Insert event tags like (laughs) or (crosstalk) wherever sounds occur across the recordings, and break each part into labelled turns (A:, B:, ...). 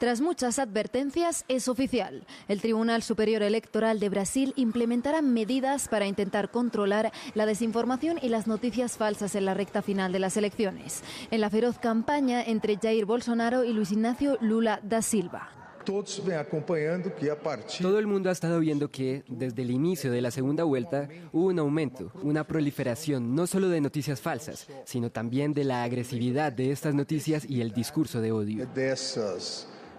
A: Tras muchas advertencias, es oficial. El Tribunal Superior Electoral de Brasil implementará medidas para intentar controlar la desinformación y las noticias falsas en la recta final de las elecciones, en la feroz campaña entre Jair Bolsonaro y Luis Ignacio Lula da Silva.
B: Todo el mundo ha estado viendo que, desde el inicio de la segunda vuelta, hubo un aumento, una proliferación no solo de noticias falsas, sino también de la agresividad de estas noticias y el discurso de odio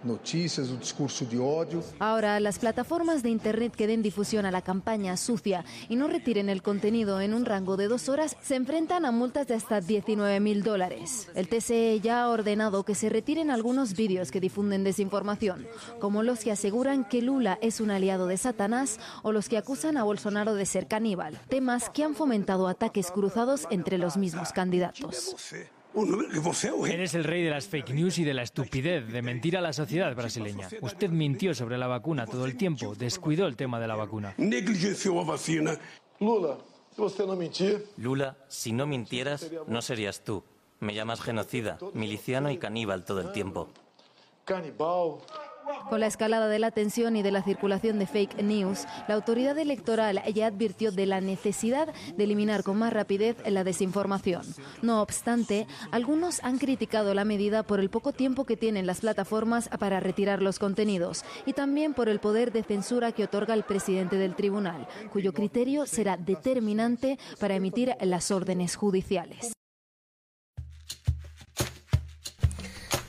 C: noticias, o discurso de odio.
A: Ahora, las plataformas de Internet que den difusión a la campaña sucia y no retiren el contenido en un rango de dos horas se enfrentan a multas de hasta 19 mil dólares. El TCE ya ha ordenado que se retiren algunos vídeos que difunden desinformación, como los que aseguran que Lula es un aliado de Satanás o los que acusan a Bolsonaro de ser caníbal, temas que han fomentado ataques cruzados entre los mismos candidatos.
D: Eres el rey de las fake news y de la estupidez, de mentir a la sociedad brasileña. Usted mintió sobre la vacuna todo el tiempo, descuidó el tema de la vacuna.
E: Lula, si no mintieras, no serías tú. Me llamas genocida, miliciano y caníbal todo el tiempo.
A: Con la escalada de la tensión y de la circulación de fake news, la autoridad electoral ya advirtió de la necesidad de eliminar con más rapidez la desinformación. No obstante, algunos han criticado la medida por el poco tiempo que tienen las plataformas para retirar los contenidos y también por el poder de censura que otorga el presidente del tribunal, cuyo criterio será determinante para emitir las órdenes judiciales.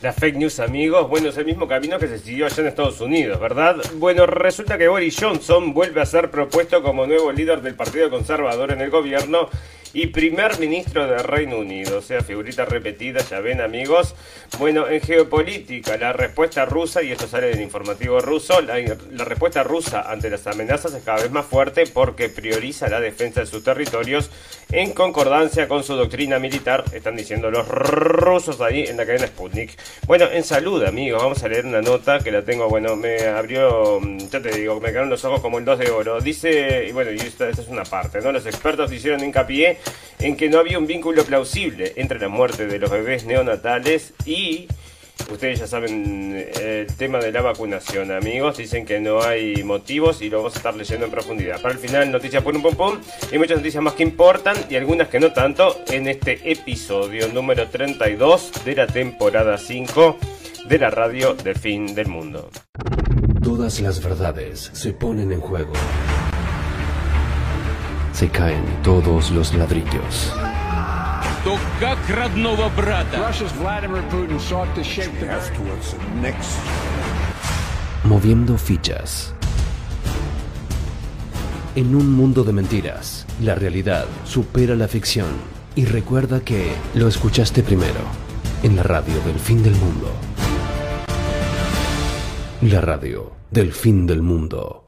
F: Las fake news, amigos, bueno, es el mismo camino que se siguió allá en Estados Unidos, ¿verdad? Bueno, resulta que Boris Johnson vuelve a ser propuesto como nuevo líder del Partido Conservador en el gobierno y primer ministro del Reino Unido. O sea, figurita repetida, ya ven amigos. Bueno, en geopolítica, la respuesta rusa, y esto sale del informativo ruso, la, respuesta rusa ante las amenazas es cada vez más fuerte porque prioriza la defensa de sus territorios en concordancia con su doctrina militar, están diciendo los rusos ahí en la cadena Sputnik. Bueno, en salud, amigos, vamos a leer una nota que la tengo, bueno, me abrió, ya te digo, me quedaron los ojos como el 2 de oro. Dice, y bueno, y esta, esta es una parte, ¿no? Los expertos hicieron hincapié en que no había un vínculo plausible entre la muerte de los bebés neonatales y Ustedes ya saben el tema de la vacunación, amigos. Dicen que no hay motivos y lo vamos a estar leyendo en profundidad. Para el final, noticias por un pum pum. Y muchas noticias más que importan y algunas que no tanto en este episodio número 32 de la temporada 5 de la radio del fin del mundo.
G: Todas las verdades se ponen en juego se caen todos los ladrillos. Moviendo fichas. En un mundo de mentiras, la realidad supera la ficción. Y recuerda que lo escuchaste primero, en la radio del fin del mundo. La radio del fin del mundo.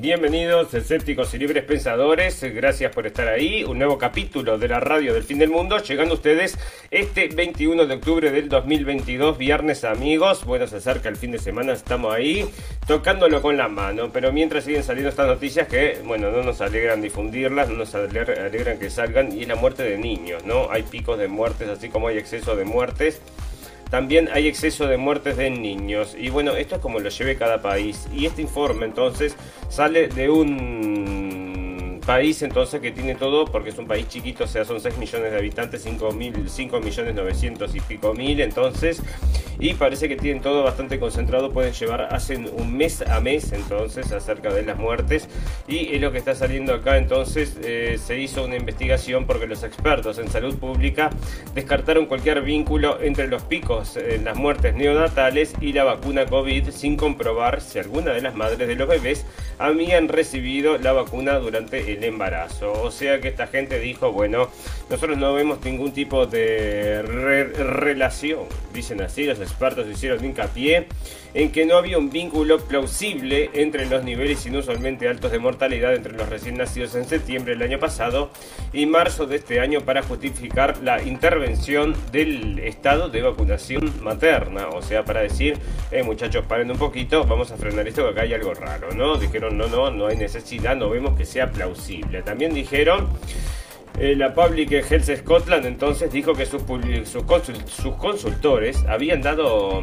F: Bienvenidos, escépticos y libres pensadores. Gracias por estar ahí. Un nuevo capítulo de la radio del fin del mundo. Llegando a ustedes este 21 de octubre del 2022, viernes, amigos. Bueno, se acerca el fin de semana, estamos ahí tocándolo con la mano. Pero mientras siguen saliendo estas noticias que, bueno, no nos alegran difundirlas, no nos alegran que salgan. Y la muerte de niños, ¿no? Hay picos de muertes, así como hay exceso de muertes también hay exceso de muertes de niños. Y bueno, esto es como lo lleve cada país. Y este informe entonces sale de un país entonces que tiene todo, porque es un país chiquito, o sea, son 6 millones de habitantes, 5, mil, 5 millones 900 y pico mil, entonces y parece que tienen todo bastante concentrado, pueden llevar, hacen un mes a mes entonces acerca de las muertes y es lo que está saliendo acá entonces eh, se hizo una investigación porque los expertos en salud pública descartaron cualquier vínculo entre los picos en las muertes neonatales y la vacuna COVID sin comprobar si alguna de las madres de los bebés habían recibido la vacuna durante el embarazo. O sea que esta gente dijo, bueno, nosotros no vemos ningún tipo de relación, dicen así los expertos hicieron hincapié en que no había un vínculo plausible entre los niveles inusualmente altos de mortalidad entre los recién nacidos en septiembre del año pasado y marzo de este año para justificar la intervención del estado de vacunación materna. O sea, para decir, eh, muchachos, paren un poquito, vamos a frenar esto que acá hay algo raro, ¿no? Dijeron, no, no, no hay necesidad, no vemos que sea plausible. También dijeron Eh, la Public Health Scotland entonces dijo que sus, sus consultores habían dado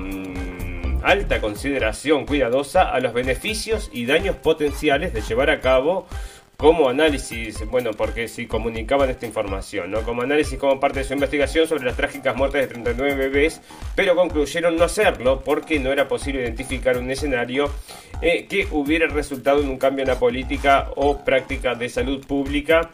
F: alta consideración cuidadosa a los beneficios y daños potenciales de llevar a cabo como análisis, bueno, porque si comunicaban esta información, ¿no? Como análisis como parte de su investigación sobre las trágicas muertes de 39 bebés, pero concluyeron no hacerlo porque no era posible identificar un escenario eh, que hubiera resultado en un cambio en la política o práctica de salud pública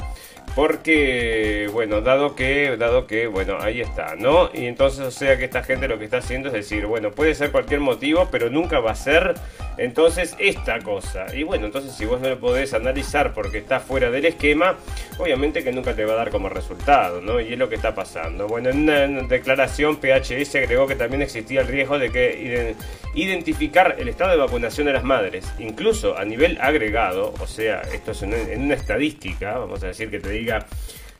F: porque, bueno, dado que, dado que, bueno, ahí está, ¿no? Y entonces, o sea que esta gente lo que está haciendo es decir, bueno, puede ser cualquier motivo, pero nunca va a ser, entonces, esta cosa. Y bueno, entonces si vos no lo podés analizar porque está fuera del esquema, obviamente que nunca te va a dar como resultado, ¿no? Y es lo que está pasando. Bueno, en una declaración, PHS agregó que también existía el riesgo de que identificar el estado de vacunación de las madres, incluso a nivel agregado, o sea, esto es en una estadística, vamos a decir que te diga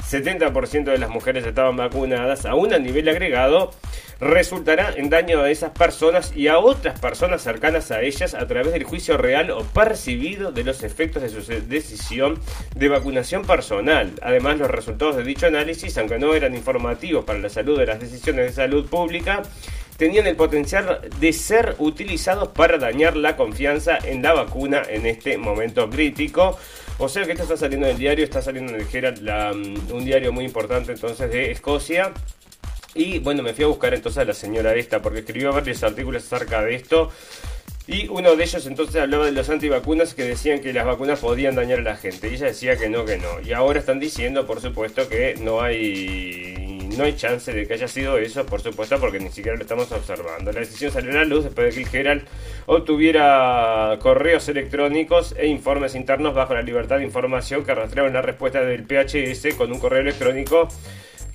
F: 70% de las mujeres estaban vacunadas, aún a nivel agregado, resultará en daño a esas personas y a otras personas cercanas a ellas a través del juicio real o percibido de los efectos de su decisión de vacunación personal. Además, los resultados de dicho análisis, aunque no eran informativos para la salud de las decisiones de salud pública, tenían el potencial de ser utilizados para dañar la confianza en la vacuna en este momento crítico. O sea que esto está saliendo en el diario, está saliendo en el Herald, mm, un diario muy importante entonces de Escocia. Y bueno, me fui a buscar entonces a la señora esta, porque escribió varios artículos acerca de esto. Y uno de ellos entonces hablaba de los antivacunas que decían que las vacunas podían dañar a la gente. Y ella decía que no, que no. Y ahora están diciendo, por supuesto, que no hay no hay chance de que haya sido eso, por supuesto, porque ni siquiera lo estamos observando. La decisión salió a la luz después de que el general obtuviera correos electrónicos e informes internos bajo la libertad de información que rastreaban la respuesta del PHS con un correo electrónico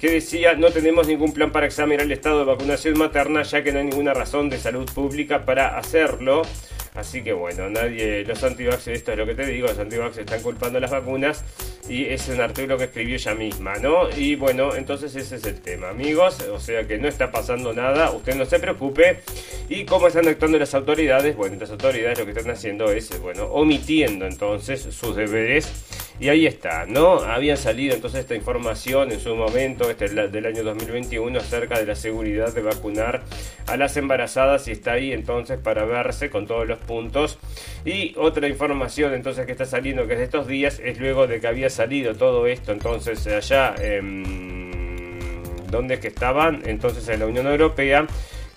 F: que decía no tenemos ningún plan para examinar el estado de vacunación materna ya que no hay ninguna razón de salud pública para hacerlo. Así que bueno, nadie, los antivax, esto es lo que te digo, los antivax están culpando las vacunas y es un artículo que escribió ella misma, ¿no? Y bueno, entonces ese es el tema, amigos, o sea que no está pasando nada, usted no se preocupe. ¿Y cómo están actuando las autoridades? Bueno, las autoridades lo que están haciendo es, bueno, omitiendo entonces sus deberes. Y ahí está, ¿no? Había salido entonces esta información en su momento, este del año 2021, acerca de la seguridad de vacunar a las embarazadas y está ahí entonces para verse con todos los puntos. Y otra información entonces que está saliendo que es de estos días es luego de que había salido todo esto entonces allá en donde es que estaban entonces en la Unión Europea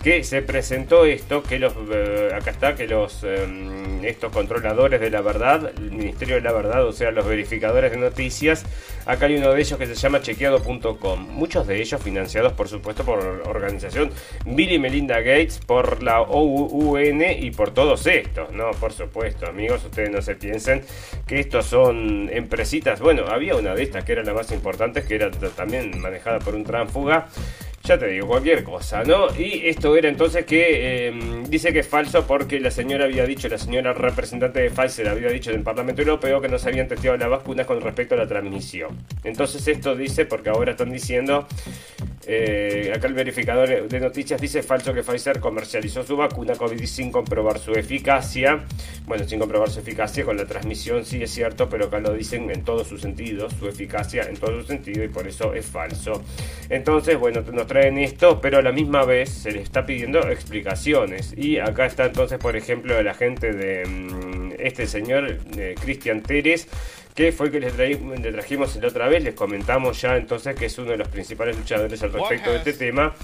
F: que se presentó esto, que los, eh, acá está, que los, em, estos controladores de la verdad, el Ministerio de la Verdad, o sea, los verificadores de noticias, acá hay uno de ellos que se llama chequeado.com, muchos de ellos financiados, por supuesto, por organización Bill y Melinda Gates, por la OUN y por todos estos, ¿no? Por supuesto, amigos, ustedes no se piensen que estos son empresitas, bueno, había una de estas que era la más importante, que era también manejada por un tránfuga, ya te digo, cualquier cosa, ¿no? Y esto era entonces que em, dice que es falso porque la señora había dicho, la señora representante de Pfizer había dicho en el Parlamento Europeo que no se habían testeado las vacunas con respecto a la transmisión. Entonces esto dice, porque ahora están diciendo, eh, acá el verificador de noticias dice falso que Pfizer comercializó su vacuna COVID sin comprobar su eficacia. Bueno, sin comprobar su eficacia con la transmisión sí es cierto, pero acá lo dicen en todos sus sentidos, su eficacia en todo su sentido y por eso es falso. Entonces, bueno, nos traen esto, pero a la misma vez se le está pidiendo explicaciones. Y acá está entonces, por ejemplo, el agente de mm, este señor, eh, Cristian Teres, que fue que les, trajimos la otra vez, les comentamos ya entonces que es uno de los principales luchadores al respecto de este tema.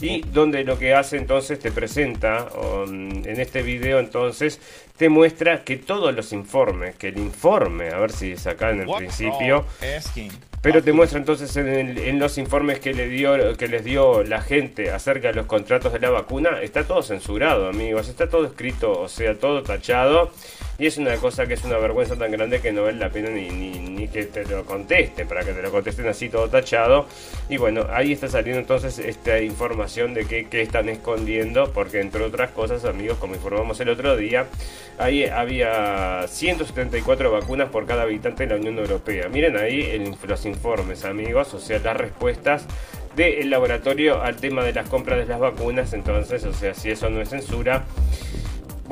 F: Y donde lo que hace entonces te presenta um, en este video entonces te muestra que todos los informes, que el informe, a ver si es acá en el principio, pero te muestra entonces en, los informes que, le dio, que les dio la gente acerca de los contratos de la vacuna, está todo censurado amigos, está todo escrito, o sea, todo tachado y es una cosa que es una vergüenza tan grande que no vale la pena ni, ni, que te lo conteste, para que te lo contesten así todo tachado. Y bueno, ahí está saliendo entonces esta información de que, están escondiendo, porque entre otras cosas, amigos, como informamos el otro día, ahí había 174 vacunas por cada habitante de la Unión Europea. Miren ahí los informes, amigos, o sea, las respuestas del laboratorio al tema de las compras de las vacunas. Entonces, o sea, si eso no es censura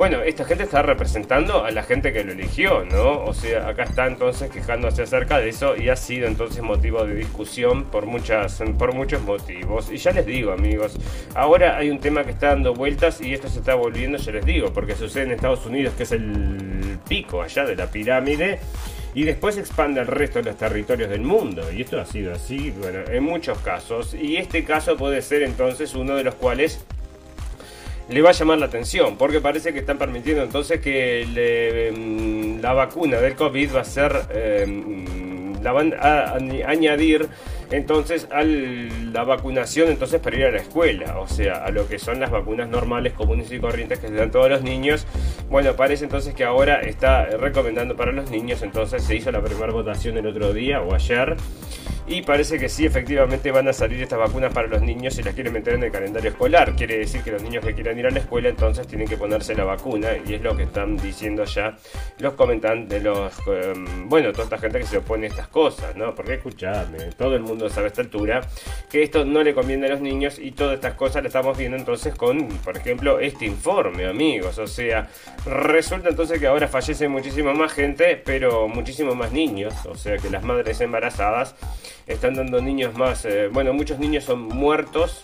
F: bueno, esta gente está representando a la gente que lo eligió, ¿no? O sea, acá está entonces quejándose acerca de eso y ha sido entonces motivo de discusión por, muchas, por muchos motivos. Y ya les digo, amigos, ahora hay un tema que está dando vueltas y esto se está volviendo, ya les digo, porque sucede en Estados Unidos, que es el pico allá de la pirámide y después expande al resto de los territorios del mundo. Y esto ha sido así, bueno, en muchos casos. Y este caso puede ser entonces uno de los cuales le va a llamar la atención, porque parece que están permitiendo entonces que mm, la vacuna del COVID va a ser, mm, la van a añadir entonces a la vacunación entonces para ir a la escuela, o sea, a lo que son las vacunas normales, comunes y corrientes que se dan todos los niños. Bueno, parece entonces que ahora está recomendando para los niños, entonces se hizo la primera votación el otro día o ayer y parece que sí, efectivamente van a salir estas vacunas para los niños si las quieren meter en el calendario escolar. Quiere decir que los niños que quieran ir a la escuela entonces tienen que ponerse la vacuna y es lo que están diciendo ya los comentantes, los, em, bueno, toda esta gente que se opone a estas cosas, ¿no? Porque escuchadme, todo el mundo sabe a esta altura que esto no le conviene a los niños y todas estas cosas las estamos viendo entonces con, por ejemplo, este informe, amigos. O sea, resulta entonces que ahora fallece muchísima más gente, pero muchísimo más niños. O sea, que las madres embarazadas están dando niños más, eh, bueno, muchos niños son muertos,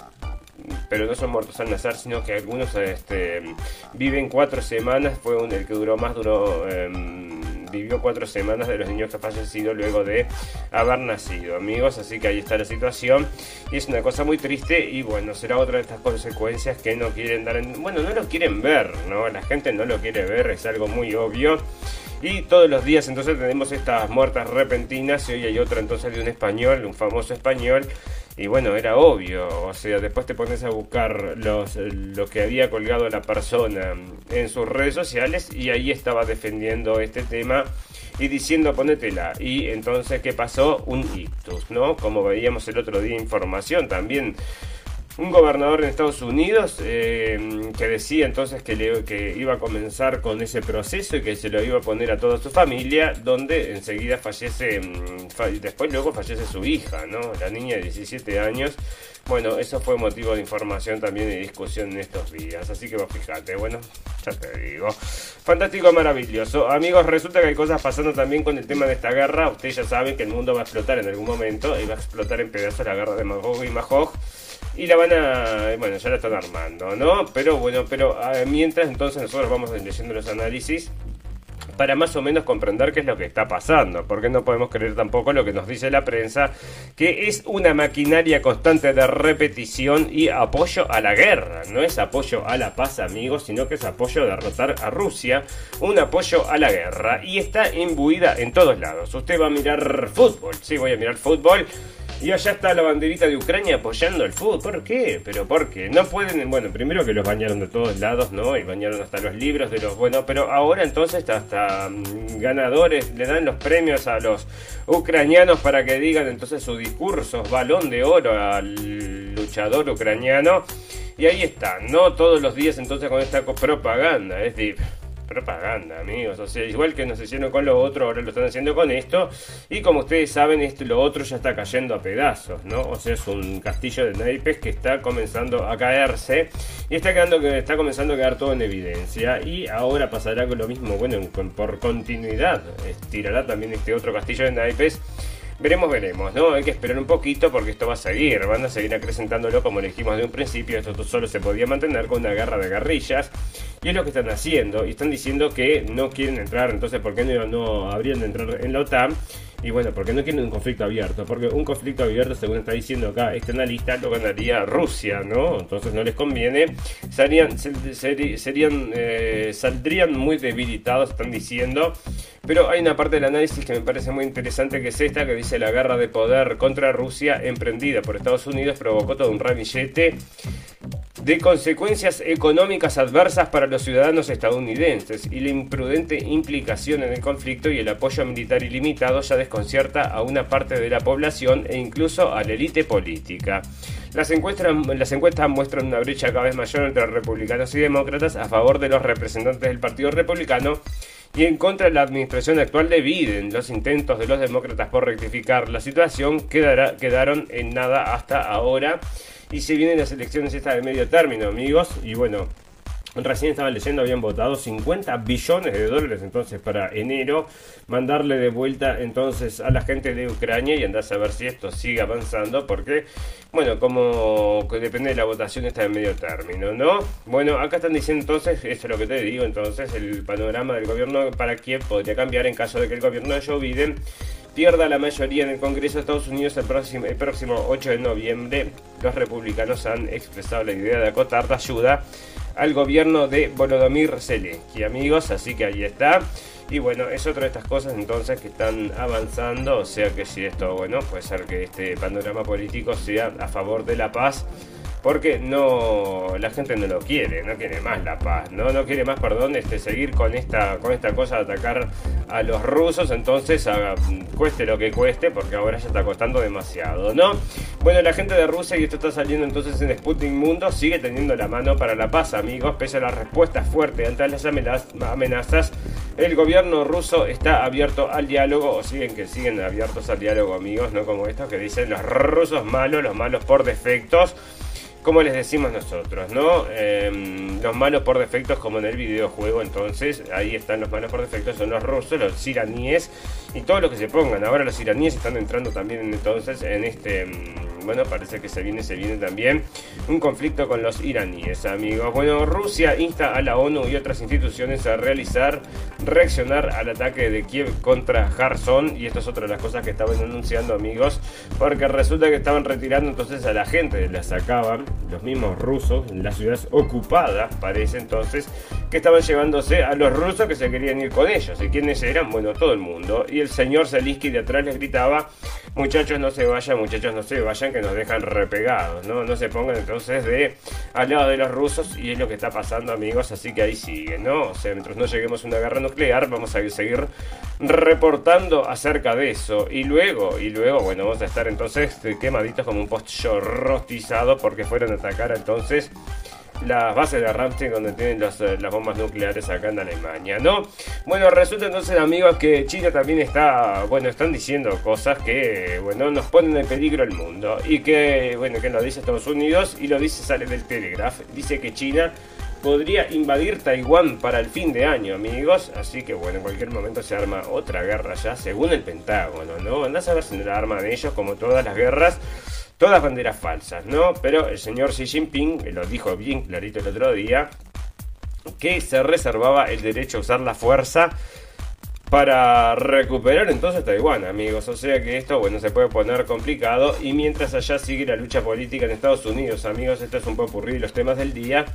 F: pero no son muertos al nacer, sino que algunos este, viven cuatro semanas, fue un, el que duró más, duró... Em, vivió cuatro semanas de los niños que han fallecido luego de haber nacido, amigos. Así que ahí está la situación. Y es una cosa muy triste. Y bueno, será otra de estas consecuencias que no quieren dar. En, bueno, no lo quieren ver, ¿no? La gente no lo quiere ver, es algo muy obvio. Y todos los días entonces tenemos estas muertas repentinas y hoy hay otra entonces de un español, un famoso español. Y bueno, era obvio, o sea, después te pones a buscar los, lo que había colgado la persona en sus redes sociales y ahí estaba defendiendo este tema y diciendo ponétela. Y entonces, ¿qué pasó? Un ictus, ¿no? Como veíamos el otro día, información también un gobernador en Estados Unidos eh, que decía entonces que, le, que iba a comenzar con ese proceso y que se lo iba a poner a toda su familia, donde enseguida fallece, mm, después luego fallece su hija, ¿no? La niña de 17 años. Bueno, eso fue motivo de información también y discusión en estos días, así que vos fíjate, bueno, ya te digo. Fantástico, maravilloso. Amigos, resulta que hay cosas pasando también con el tema de esta guerra. Ustedes ya saben que el mundo va a explotar en algún momento y va a explotar en pedazos la guerra de Magog y Magog y la van a, bueno, ya la están armando, ¿no? Pero bueno, pero ah, mientras entonces nosotros vamos leyendo los análisis para más o menos comprender qué es lo que está pasando, porque no podemos creer tampoco lo que nos dice la prensa, que es una maquinaria constante de repetición y apoyo a la guerra, no es apoyo a la paz, amigos, sino que es apoyo a derrotar a Rusia, un apoyo a la guerra, y está imbuida en todos lados. Usted va a mirar fútbol, sí, voy a mirar fútbol y allá está la banderita de Ucrania apoyando el fútbol. ¿Por qué? Pero ¿por qué? No pueden, bueno, primero que los bañaron de todos lados, ¿no? Y bañaron hasta los libros de los, bueno, pero ahora entonces hasta, mm, ganadores le dan los premios a los ucranianos para que digan entonces sus discursos, balón de oro al luchador ucraniano. Y ahí están, ¿no? Todos los días entonces con esta propaganda, es decir propaganda, amigos. O sea, igual que nos hicieron con lo otro, ahora lo están haciendo con esto. Y como ustedes saben, esto, lo otro ya está cayendo a pedazos, ¿no? O sea, es un castillo de naipes que está comenzando a caerse. Y está, quedando, está comenzando a quedar todo en evidencia. Y ahora pasará con lo mismo, bueno, por continuidad. Estirará también este otro castillo de naipes Veremos, veremos, ¿no? Hay que esperar un poquito porque esto va a seguir, van a seguir acrecentándolo como dijimos de un principio, esto solo se podía mantener con una guerra de guerrillas y es lo que están haciendo y están diciendo que no quieren entrar, entonces ¿por qué no, no habrían de entrar en la OTAN? Y bueno, porque no quieren un conflicto abierto, porque un conflicto abierto, según está diciendo acá este analista, lo ganaría Rusia, ¿no? Entonces no les conviene, serían, serían eh, saldrían muy debilitados, están diciendo. Pero hay una parte del análisis que me parece muy interesante, que es esta, que dice la guerra de poder contra Rusia emprendida por Estados Unidos provocó todo un ramillete de consecuencias económicas adversas para los ciudadanos estadounidenses y la imprudente implicación en el conflicto y el apoyo militar ilimitado ya desconcierta a una parte de la población e incluso a la élite política. Las encuestas, muestran una brecha cada vez mayor entre republicanos y demócratas a favor de los representantes del Partido Republicano y en contra de la administración actual de Biden. Los intentos de los demócratas por rectificar la situación quedaron en nada hasta ahora. Y se vienen las elecciones estas de medio término, amigos. Y bueno, Recién estaba leyendo, habían votado 50 billones de dólares entonces para enero, mandarle de vuelta entonces a la gente de Ucrania y andar a ver si esto sigue avanzando, porque, bueno, como depende de la votación está en medio término, ¿no? Bueno, acá están diciendo entonces, esto es lo que te digo, entonces el panorama del gobierno para Kiev podría cambiar en caso de que el gobierno de Joe pierda la mayoría en el Congreso de Estados Unidos el próximo, el próximo 8 de noviembre. Los republicanos han expresado la idea de acotar la ayuda al gobierno de Volodymyr Zelensky, amigos, así que ahí está. Y bueno, es otra de estas cosas entonces que están avanzando, o sea que si esto, bueno, puede ser que este panorama político sea a favor de la paz porque no la gente no lo quiere, no quiere más la paz, no, no quiere más, perdón, este, seguir con esta, con esta cosa de atacar a los rusos, entonces cueste lo que cueste, porque ahora ya está costando demasiado, ¿no? Bueno, la gente de Rusia, y esto está saliendo entonces en Sputnik Mundo, sigue teniendo la mano para la paz, amigos, pese a la respuesta fuerte ante las amenazas, el gobierno ruso está abierto al diálogo, o siguen que siguen abiertos al diálogo, amigos, no como estos que dicen los rusos malos, los malos por defectos como les decimos nosotros, ¿no? Em, los malos por defectos como en el videojuego, entonces ahí están los malos por defectos, son los rusos, los iraníes y todo lo que se pongan. Ahora los iraníes están entrando también entonces en este em, bueno, parece que se viene, se viene también un conflicto con los iraníes, amigos. Bueno, Rusia insta a la ONU y otras instituciones a realizar, reaccionar al ataque de Kiev contra Kherson. Y esto es otra de las cosas que estaban anunciando, amigos, porque resulta que estaban retirando entonces a la gente, la sacaban los mismos rusos, las ciudades ocupadas, parece entonces, que estaban llevándose a los rusos que se querían ir con ellos. ¿Y quiénes eran? Bueno, todo el mundo. Y el señor Zelinsky de atrás les gritaba, muchachos no se vayan, muchachos no se vayan, nos dejan repegados, ¿no? No se pongan entonces de al lado de los rusos y es lo que está pasando, amigos, así que ahí sigue, ¿no? O sea, mientras no lleguemos a una guerra nuclear, vamos a seguir reportando acerca de eso. Y luego, y luego, bueno, vamos a estar entonces quemaditos como un post rostizado porque fueron a atacar entonces las bases de Ramstein donde tienen eh, las bombas nucleares acá en Alemania, ¿no? Bueno, resulta entonces, amigos, que China también está, bueno, están diciendo cosas que, bueno, nos ponen en peligro el mundo y que, bueno, que lo dice Estados Unidos y lo dice sale del Telegraph, dice que China podría invadir Taiwán para el fin de año, amigos. Así que bueno, en cualquier momento se arma otra guerra ya, según el Pentágono, ¿no? Andás a ver si no la arman ellos, como todas las guerras. Todas banderas falsas, ¿no? Pero el señor Xi Jinping lo dijo bien clarito el otro día, que se reservaba el derecho a usar la fuerza para recuperar entonces Taiwán, amigos. O sea que esto, bueno, se puede poner complicado. Y mientras allá sigue la lucha política en Estados Unidos, amigos, esto es un poco de los temas del día.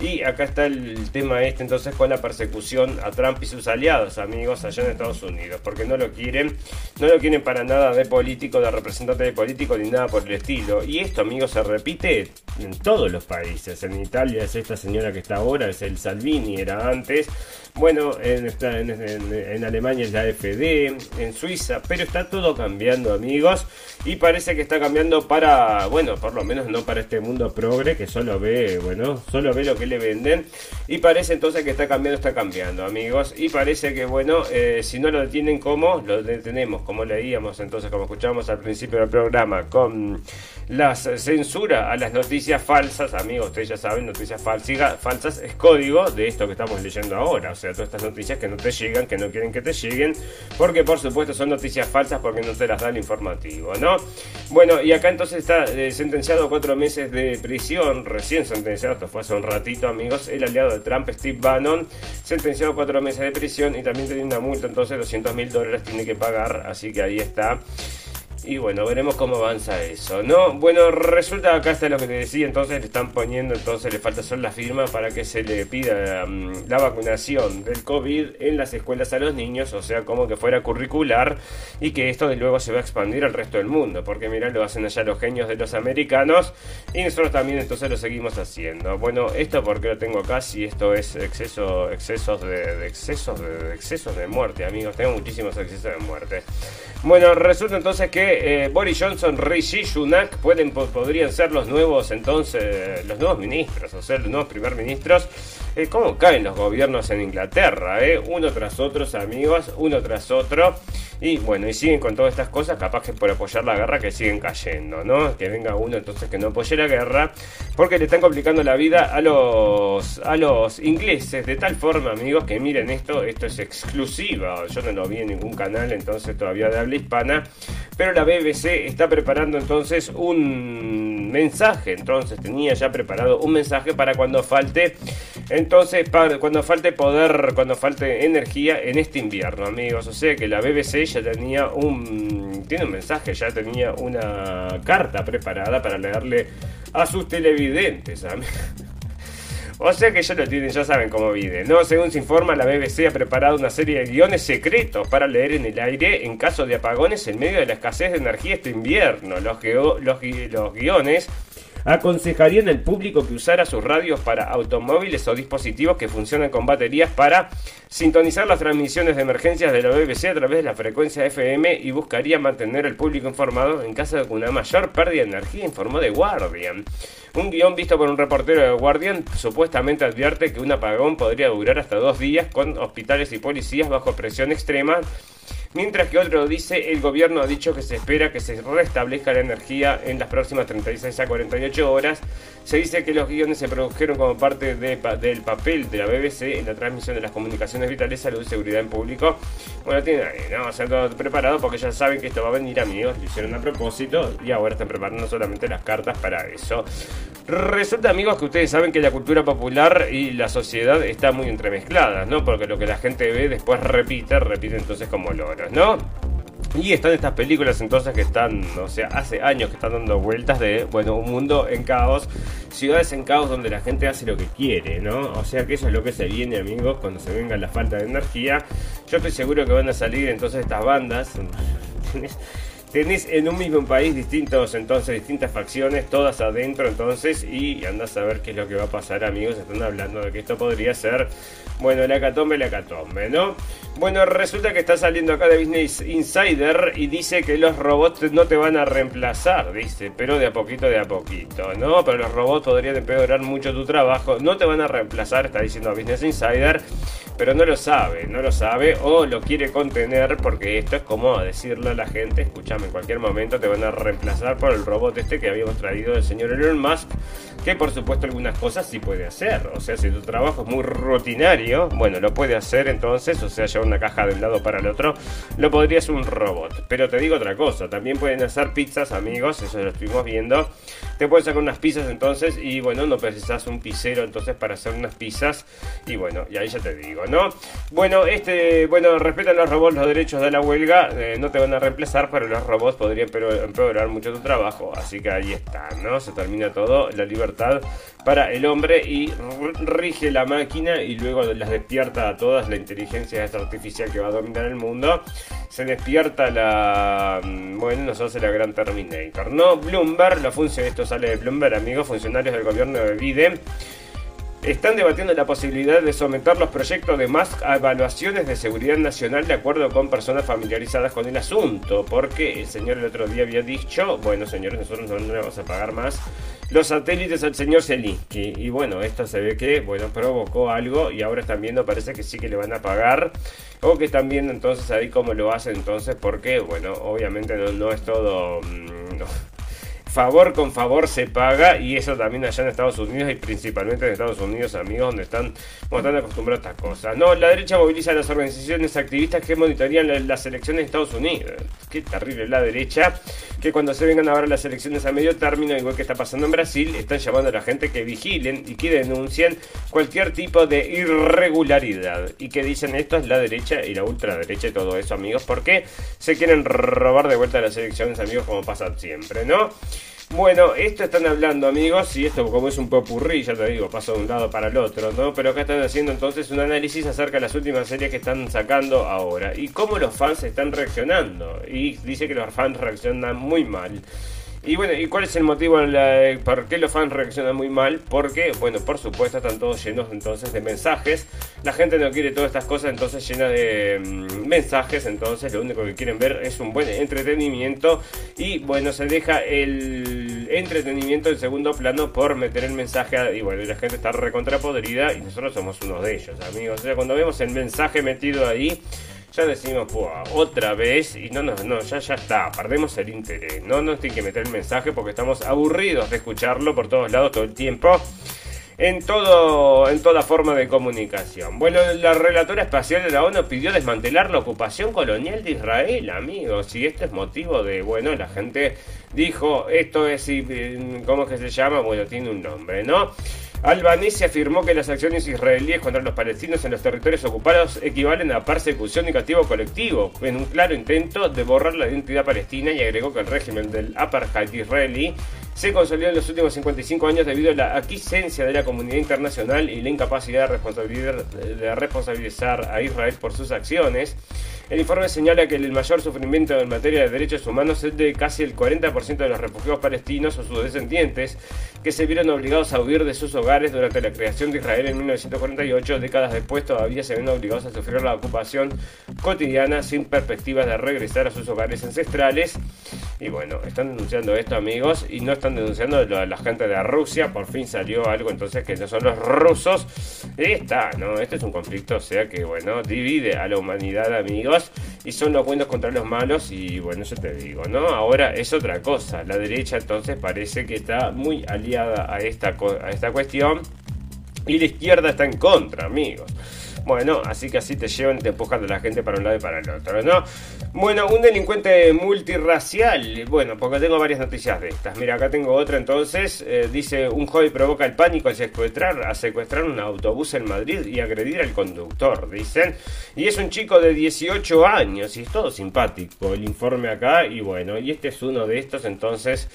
F: Y acá está el tema este entonces con la persecución a Trump y sus aliados, amigos, allá en Estados Unidos. Porque no lo quieren, no lo quieren para nada de político, de representante de político, ni nada por el estilo. Y esto, amigos, se repite en todos los países. En Italia es esta señora que está ahora, es el Salvini, era antes. Bueno, en, en, en, Alemania es la FD, en Suiza, pero está todo cambiando, amigos. Y parece que está cambiando para, bueno, por lo menos no para este mundo progre que solo ve, bueno, solo ve lo que le venden. Y parece entonces que está cambiando, está cambiando, amigos. Y parece que, bueno, eh, si no lo detienen como, lo detenemos, como leíamos entonces, como escuchamos al principio del programa, con la censura a las noticias falsas, amigos, ustedes ya saben, noticias falsas es código de esto que estamos leyendo ahora sea, todas estas noticias que no te llegan, que no quieren que te lleguen, porque por supuesto son noticias falsas porque no te las da el informativo, ¿no? Bueno, y acá entonces está eh, sentenciado a cuatro meses de prisión, recién sentenciado, esto fue hace un ratito, amigos, el aliado de Trump, Steve Bannon, sentenciado a cuatro meses de prisión y también tiene una multa, entonces 200 mil dólares tiene que pagar, así que ahí está. Y bueno, veremos cómo avanza eso, ¿no? Bueno, resulta acá está lo que te decía, entonces le están poniendo, entonces le falta hacer la firma para que se le pida mm, la vacunación del COVID en las escuelas a los niños, o sea, como que fuera curricular y que esto de luego se va a expandir al resto del mundo, porque mira, lo hacen allá los genios de los americanos y nosotros también entonces lo seguimos haciendo. Bueno, esto porque lo tengo acá, si esto es exceso, excesos de, excesos de, excesos de muerte, amigos, tengo muchísimos excesos de muerte. Bueno, resulta entonces que eh, Boris Johnson, Rishi Sunak pueden, podrían ser los nuevos entonces, los nuevos ministros, o ser los nuevos primer ministros. Eh, ¿Cómo caen los gobiernos en Inglaterra? Eh? Uno tras otro, amigos, uno tras otro. Y bueno, y siguen con todas estas cosas, capaz que por apoyar la guerra que siguen cayendo, ¿no? Que venga uno entonces que no apoye la guerra, porque le están complicando la vida a los, a los ingleses, de tal forma, amigos, que miren esto, esto es exclusiva, yo no lo vi en ningún canal entonces todavía de habla hispana, pero la BBC está preparando entonces un mensaje, entonces tenía ya preparado un mensaje para cuando falte, entonces para cuando falte poder, cuando falte energía en este invierno, amigos, o sea que la BBC ya tenía un, tiene un mensaje, ya tenía una carta preparada para leerle a sus televidentes. O sea que ya lo tienen, ya saben cómo vive. ¿no? Según se informa, la BBC ha preparado una serie de guiones secretos para leer en el aire en caso de apagones en medio de la escasez de energía este invierno. Los, los, los guiones aconsejarían al público que usara sus radios para automóviles o dispositivos que funcionan con baterías para sintonizar las transmisiones de emergencias de la BBC a través de la frecuencia FM y buscaría mantener al público informado en caso de una mayor pérdida de energía, informó The Guardian. Un guion visto por un reportero de Guardian supuestamente advierte que un apagón podría durar hasta dos días con hospitales y policías bajo presión extrema Mientras que otro dice, el gobierno ha dicho que se espera que se restablezca la energía en las próximas 36 a 48 horas. Se dice que los guiones se produjeron como parte del papel de la BBC en la transmisión de las comunicaciones vitales, salud y seguridad en público. Bueno, tienen ahí, ¿no? O sea, todo preparado porque ya saben que esto va a venir, amigos. Lo hicieron a propósito y ahora están preparando solamente las cartas para eso. Resulta, amigos, que ustedes saben que la cultura popular y la sociedad están muy entremezcladas, ¿no? Porque lo que la gente ve después repite, repite entonces como ¿no? Y están estas películas entonces que están, o sea, hace años que están dando vueltas de, bueno, un mundo en caos, ciudades en caos donde la gente hace lo que quiere, ¿no? O sea que eso es lo que se viene, amigos, cuando se venga la falta de energía. Yo estoy seguro que van a salir entonces estas bandas. (laughs) tenés en un mismo país distintos, entonces, distintas facciones, todas adentro, entonces, y andás a ver qué es lo que va a pasar, amigos. Están hablando de que esto podría ser, bueno, la catombe, la catombe, ¿no? Bueno, resulta que está saliendo acá de Business Insider y dice que los robots no te van a reemplazar, dice, pero de a poquito, de a poquito, ¿no? Pero los robots podrían empeorar mucho tu trabajo, no te van a reemplazar, está diciendo Business Insider pero no lo sabe, no lo sabe o lo quiere contener porque esto es como decirle a la gente, escúchame, en cualquier momento te van a reemplazar por el robot este que habíamos traído del señor Elon Musk, que por supuesto algunas cosas sí puede hacer, o sea, si tu trabajo es muy rutinario, bueno, lo puede hacer entonces, o sea, llevar una caja de un lado para el otro, lo podría hacer un robot, pero te digo otra cosa, también pueden hacer pizzas, amigos, eso lo estuvimos viendo, te pueden sacar unas pizzas entonces y bueno, no precisas un pizzero entonces para hacer unas pizzas y bueno, y ahí ya te digo, ¿no? Bueno, este, bueno, respetan los robots los derechos de la huelga, eh, no te van a reemplazar, pero los robots podrían empeorar mucho tu trabajo, así que ahí está, ¿no? Se termina todo, la libertad para el hombre y rige la máquina y luego las despierta a todas la inteligencia artificial que va a dominar el mundo. Se despierta la. Mm, bueno, nos hace la gran Terminator. No, Bloomberg, la función, esto sale de Bloomberg, amigos, funcionarios del gobierno de Biden están debatiendo la posibilidad de someter los proyectos de Musk a evaluaciones de seguridad nacional de acuerdo con personas familiarizadas con el asunto, porque el señor el otro día había dicho, bueno señores, nosotros no, le vamos a pagar más los satélites al señor Zelinsky. Y bueno, esto se ve que, bueno, provocó algo y ahora están viendo, parece que sí que le van a pagar. O que están viendo entonces ahí cómo lo hacen entonces, porque, bueno, obviamente no, es todo... Mm, favor con favor se paga y eso también allá en Estados Unidos y principalmente en Estados Unidos, amigos, donde están, están acostumbrados a estas cosas. No, la derecha moviliza a las organizaciones activistas que monitorean las elecciones de Estados Unidos. Qué terrible la derecha, que cuando se vengan a ver las elecciones a medio término, igual que está pasando en Brasil, están llamando a la gente que vigilen y que denuncien cualquier tipo de irregularidad. Y que dicen esto es la derecha y la ultraderecha y todo eso, amigos, porque se quieren robar de vuelta las elecciones, amigos, como pasa siempre, ¿no? Bueno, esto están hablando, amigos, y esto como es un popurrí, ya te digo, paso de un lado para el otro, ¿no? Pero acá están haciendo entonces un análisis acerca de las últimas series que están sacando ahora y cómo los fans están reaccionando. Y dice que los fans reaccionan muy mal. Y bueno, ¿y cuál es el motivo por qué los fans reaccionan muy mal? Porque, bueno, por supuesto están todos llenos entonces de mensajes. La gente no quiere todas estas cosas entonces llenas de mm, mensajes, entonces lo único que quieren ver es un buen entretenimiento y bueno, se deja el entretenimiento en segundo plano por meter el mensaje y bueno, la gente está recontrapodrida y nosotros somos uno de ellos, amigos. O sea, cuando vemos el mensaje metido ahí ya decimos, otra vez, y no, no, no, ya, ya está, perdemos el interés. No nos tiene que meter el mensaje porque estamos aburridos de escucharlo por todos lados todo el tiempo. En, todo, en toda forma de comunicación. Bueno, la relatora espacial de la ONU pidió desmantelar la ocupación colonial de Israel, amigos. Y esto es motivo de, bueno, la gente dijo, esto es, ¿cómo es que se llama? Bueno, tiene un nombre, ¿no? Albanese afirmó que las acciones israelíes contra los palestinos en los territorios ocupados equivalen a persecución y castigo colectivo, en un claro intento de borrar la identidad palestina y agregó que el régimen del apartheid israelí se consolidó en los últimos 55 años debido a la aquiescencia de la comunidad internacional y la incapacidad de responsabilizar a Israel por sus acciones. El informe señala que el mayor sufrimiento en materia de derechos humanos es de casi el 40% de los refugiados palestinos o sus descendientes que se vieron obligados a huir de sus hogares durante la creación de Israel en 1948. Décadas después todavía se ven obligados a sufrir la ocupación cotidiana sin perspectivas de regresar a sus hogares ancestrales. Y bueno, están denunciando esto amigos y no están denunciando a la gente de Rusia. Por fin salió algo entonces que no son los rusos. Está, ¿no? Este es un conflicto, o sea que bueno, divide a la humanidad amigos y son los buenos contra los malos y bueno, eso te digo, ¿no? Ahora es otra cosa, la derecha entonces parece que está muy aliada a esta, a esta cuestión y la izquierda está en contra, amigos. Bueno, así que así te llevan y te empujan a la gente para un lado y para el otro, ¿no? Bueno, un delincuente multirracial. Bueno, porque tengo varias noticias de estas. Mira, acá tengo otra entonces. Eh, dice, un joven provoca el pánico al secuestrar, a secuestrar un autobús en Madrid y agredir al conductor, dicen. Y es un chico de 18 años y es todo simpático el informe acá. Y bueno, y este es uno de estos entonces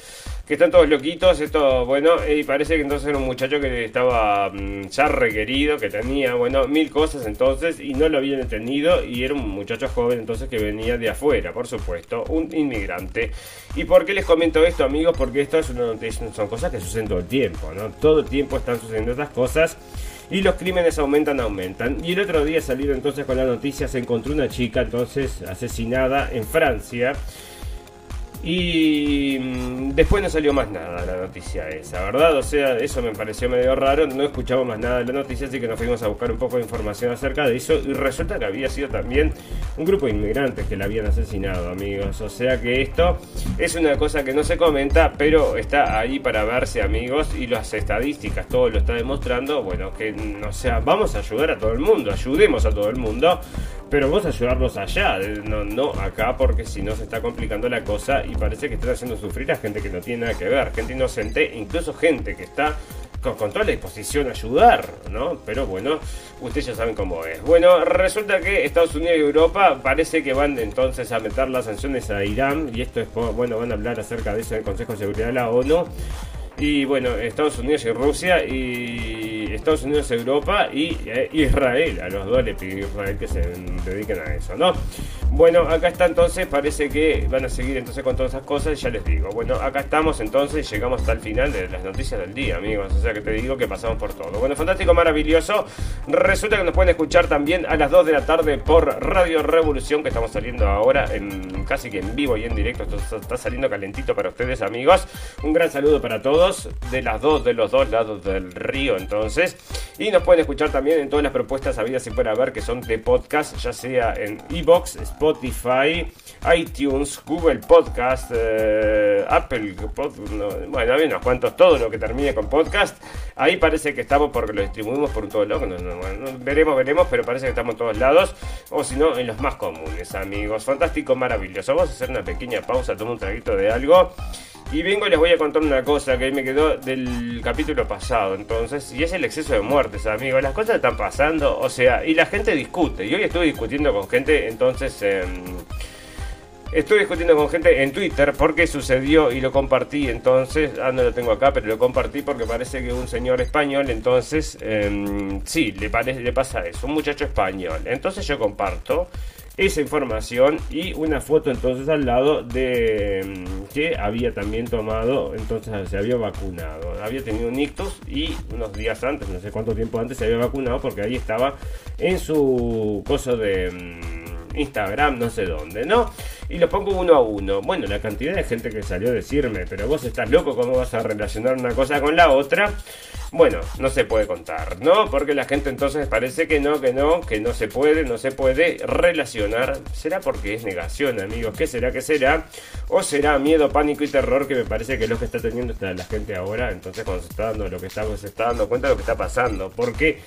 F: que están todos loquitos. Esto, bueno, y parece que entonces era un muchacho que estaba mm, ya requerido, que tenía, bueno, mil cosas entonces y no lo habían detenido. Y era un muchacho joven entonces que venía de afuera, por supuesto, un inmigrante. ¿Y por qué les comento esto, amigos? Porque esto es una, son cosas que suceden todo el tiempo, ¿no? Todo el tiempo están sucediendo estas cosas y los crímenes aumentan, aumentan. Y el otro día salido entonces con la noticia, se encontró una chica entonces asesinada en Francia. Y mm, después no salió más nada la noticia esa, ¿verdad? O sea, eso me pareció medio raro, no escuchamos más nada de la noticia, así que nos fuimos a buscar un poco de información acerca de eso y resulta que había sido también un grupo de inmigrantes que la habían asesinado, amigos. O sea que esto es una cosa que no se comenta, pero está ahí para verse, amigos, y las estadísticas, todo lo está demostrando, bueno, que, o sea, vamos a ayudar a todo el mundo, ayudemos a todo el mundo, pero vamos a ayudarlos allá, no, no acá, porque si no se está complicando la cosa y parece que están haciendo sufrir a gente que no tiene nada que ver, gente inocente, incluso gente que está con, toda la disposición a ayudar, ¿no? Pero bueno, ustedes ya saben cómo es. Bueno, resulta que Estados Unidos y Europa parece que van entonces a meter las sanciones a Irán, y esto es, bueno, van a hablar acerca de eso en el Consejo de Seguridad de la ONU. Y bueno, Estados Unidos y Rusia y Estados Unidos, Europa y eh, Israel. A los dos le Israel que se dediquen a eso, ¿no? Bueno, acá está entonces, parece que van a seguir entonces con todas esas cosas, ya les digo. Bueno, acá estamos entonces, llegamos hasta el final de las noticias del día, amigos. O sea que te digo que pasamos por todo. Bueno, fantástico, maravilloso. Resulta que nos pueden escuchar también a las 2 de la tarde por Radio Revolución, que estamos saliendo ahora casi que en vivo y en directo. Esto está saliendo calentito para ustedes, amigos. Un gran saludo para todos de las dos, de los dos lados del río, entonces. Y nos pueden escuchar también en todas las propuestas habidas y pueden ver que son de podcast, ya sea en Evox, Spotify, iTunes, Google Podcast, eh, Apple, bueno, hay unos cuantos, todo lo que termine con podcast. Ahí parece que estamos porque lo distribuimos por todo lado. veremos, veremos, pero parece que estamos en todos lados. O si no, en los más comunes, amigos. Fantástico, maravilloso. Vamos a hacer una pequeña pausa, tomo un traguito de algo. Y vengo y les voy a contar una cosa que me quedó del capítulo pasado, entonces, y es el exceso de muertes, amigos. Las cosas están pasando, o sea, y la gente discute. Y hoy estuve discutiendo con gente, entonces, eh, estuve discutiendo con gente en Twitter porque sucedió y lo compartí, entonces, ah, no lo tengo acá, pero lo compartí porque parece que un señor español, entonces, eh, sí, le, parece, le pasa eso, un muchacho español. Entonces yo comparto esa información y una foto entonces al lado de mm, que había también tomado, entonces se había vacunado, había tenido un ictus y unos días antes, no sé cuánto tiempo antes se había vacunado porque ahí estaba en su cosa de mm, Instagram, no sé dónde, ¿no? y los pongo uno a uno. Bueno, la cantidad de gente que salió a decirme, pero vos estás loco, ¿cómo vas a relacionar una cosa con la otra? Bueno, no se puede contar, ¿no? Porque la gente entonces parece que no, que no, que no se puede, no se puede relacionar. ¿Será porque es negación, amigos? ¿Qué será? ¿Qué será? ¿O será miedo, pánico y terror que me parece que es lo que está teniendo la gente ahora? Entonces cuando se está dando lo que está, se está dando cuenta de lo que está pasando. Porque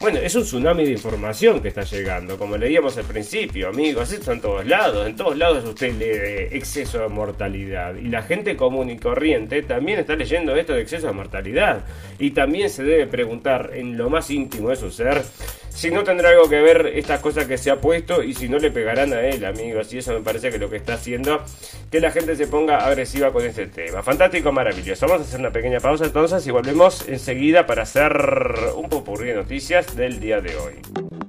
F: bueno, es un tsunami de información que está llegando, como leíamos al principio, amigos, esto en todos lados, en todos lados usted lee exceso de mortalidad. Y la gente común y corriente también está leyendo esto de exceso de mortalidad. Y también se debe preguntar en lo más íntimo de su ser si no tendrá algo que ver estas cosas que se ha puesto y si no le pegarán a él, amigos. Y eso me parece que lo que está haciendo que la gente se ponga agresiva con este tema. Fantástico, maravilloso. Vamos a hacer una pequeña pausa entonces y volvemos enseguida para hacer un popurrí de noticias del día de hoy.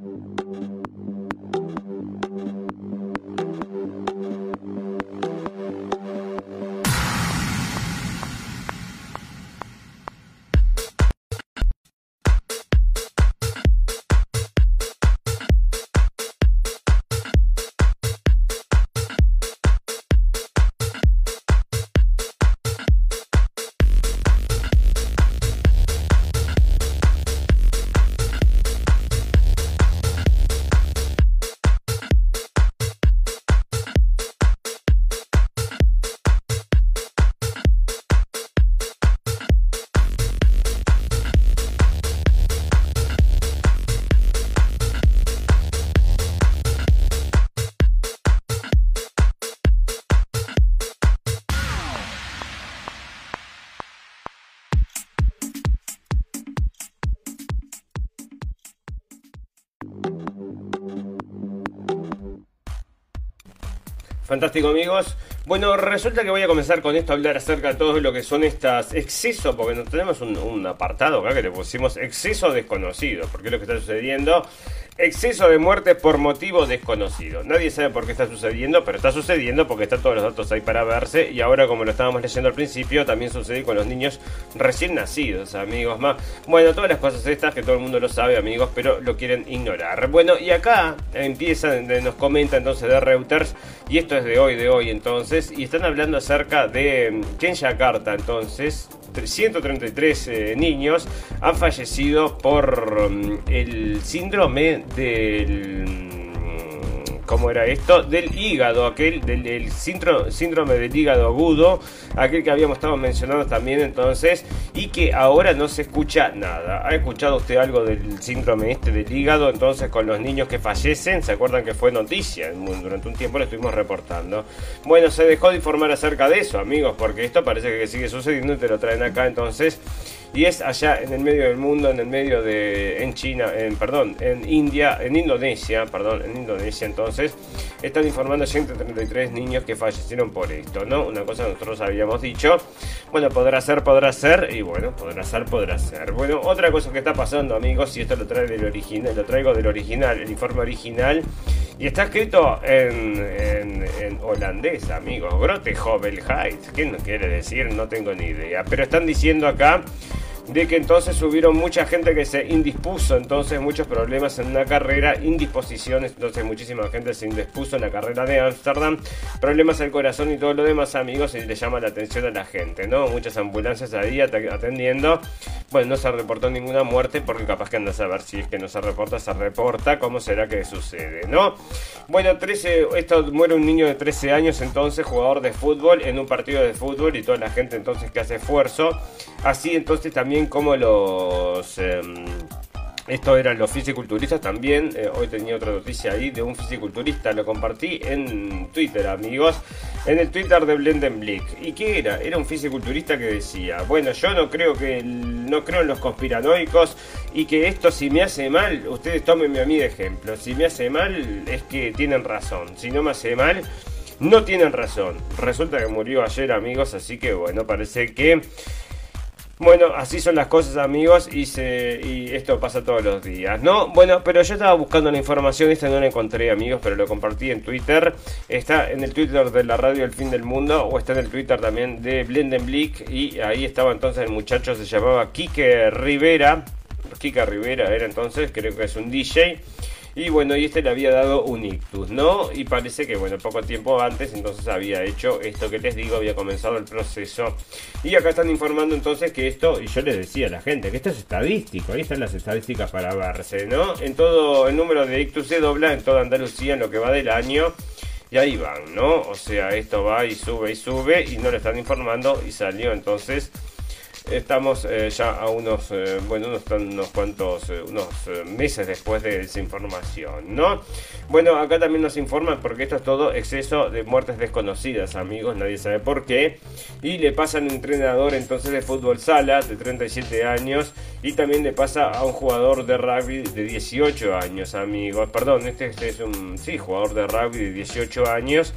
F: Fantástico amigos. Bueno, resulta que voy a comenzar con esto a hablar acerca de todo lo que son estas excesos, porque no tenemos un, un, apartado acá que le pusimos exceso desconocido, porque es lo que está sucediendo Exceso de muerte por motivo desconocido. Nadie sabe por qué está sucediendo, pero está sucediendo porque están todos los datos ahí para verse. Y ahora, como lo estábamos leyendo al principio, también sucede con los niños recién nacidos, amigos. Más. Bueno, todas las cosas estas que todo el mundo lo sabe, amigos, pero lo quieren ignorar. Bueno, y acá empiezan, nos comenta entonces de Reuters, y esto es de hoy, de hoy entonces, y están hablando acerca de que en Yakarta, entonces, 133 eh, niños han fallecido por mm, el síndrome del ¿Cómo era esto? Del hígado, aquel del, síndrome del hígado agudo, aquel que habíamos estado mencionando también entonces, y que ahora no se escucha nada. ¿Ha escuchado usted algo del síndrome este del hígado? Entonces, con los niños que fallecen, ¿se acuerdan que fue noticia? Durante un tiempo lo estuvimos reportando. Bueno, se dejó de informar acerca de eso, amigos, porque esto parece que sigue sucediendo y te lo traen acá entonces y es allá en el medio del mundo, en el medio de en China, en perdón, en India, en Indonesia, perdón, en Indonesia entonces están informando 133 niños que fallecieron por esto, ¿no? Una cosa que nosotros habíamos dicho. Bueno, podrá ser, podrá ser y bueno, podrá ser, podrá ser. Bueno, otra cosa que está pasando, amigos, y esto lo trae del original, lo traigo del original, el informe original y está escrito en, en, holandés, amigos. Grote Hovelheit. ¿Qué no quiere decir? No tengo ni idea. Pero están diciendo acá de que entonces hubieron mucha gente que se indispuso, entonces muchos problemas en una carrera, indisposiciones, entonces muchísima gente se indispuso en la carrera de Ámsterdam, problemas al corazón y todo lo demás, amigos, y le llama la atención a la gente, ¿no? Muchas ambulancias ahí atendiendo. Bueno, no se reportó ninguna muerte porque capaz que andas a ver si es que no se reporta, se reporta, cómo será que sucede, ¿no? Bueno, 13, esto muere un niño de 13 años, entonces jugador de fútbol en un partido de fútbol y toda la gente entonces que hace esfuerzo. Así entonces también como los... Em, esto eran los fisiculturistas también. Eh, hoy tenía otra noticia ahí de un fisiculturista. Lo compartí en Twitter, amigos. En el Twitter de Blendenblick. ¿Y qué era? Era un fisiculturista que decía: Bueno, yo no creo que. No creo en los conspiranoicos. Y que esto, si me hace mal, ustedes tómenme a mí de ejemplo. Si me hace mal, es que tienen razón. Si no me hace mal. No tienen razón. Resulta que murió ayer, amigos. Así que bueno, parece que bueno, así son las cosas, amigos, y, se, y esto pasa todos los días, ¿no? Bueno, pero yo estaba buscando la información, esta no la encontré, amigos, pero lo compartí en Twitter. Está en el Twitter de la radio El Fin del Mundo, o está en el Twitter también de Blendenblick, y ahí estaba entonces el muchacho, se llamaba Kike Rivera. Kike Rivera era entonces, creo que es un DJ. Y bueno, y este le había dado un ictus, ¿no? Y parece que, bueno, poco tiempo antes entonces había hecho esto que les digo, había comenzado el proceso. Y acá están informando entonces que esto, y yo les decía a la gente, que esto es estadístico, ahí están las estadísticas para verse, ¿no? En todo el número de ictus se dobla en toda Andalucía en lo que va del año. Y ahí van, ¿no? O sea, esto va y sube y sube y no le están informando y salió entonces Estamos eh, ya a unos, eh, bueno, unos, unos cuantos, eh, unos meses después de esa información, ¿no? Bueno, acá también nos informan porque esto es todo exceso de muertes desconocidas, amigos, nadie sabe por qué. Y le pasa a un entrenador entonces de fútbol sala de 37 años y también le pasa a un jugador de rugby de 18 años, amigos. Perdón, este, este es un, sí, jugador de rugby de 18 años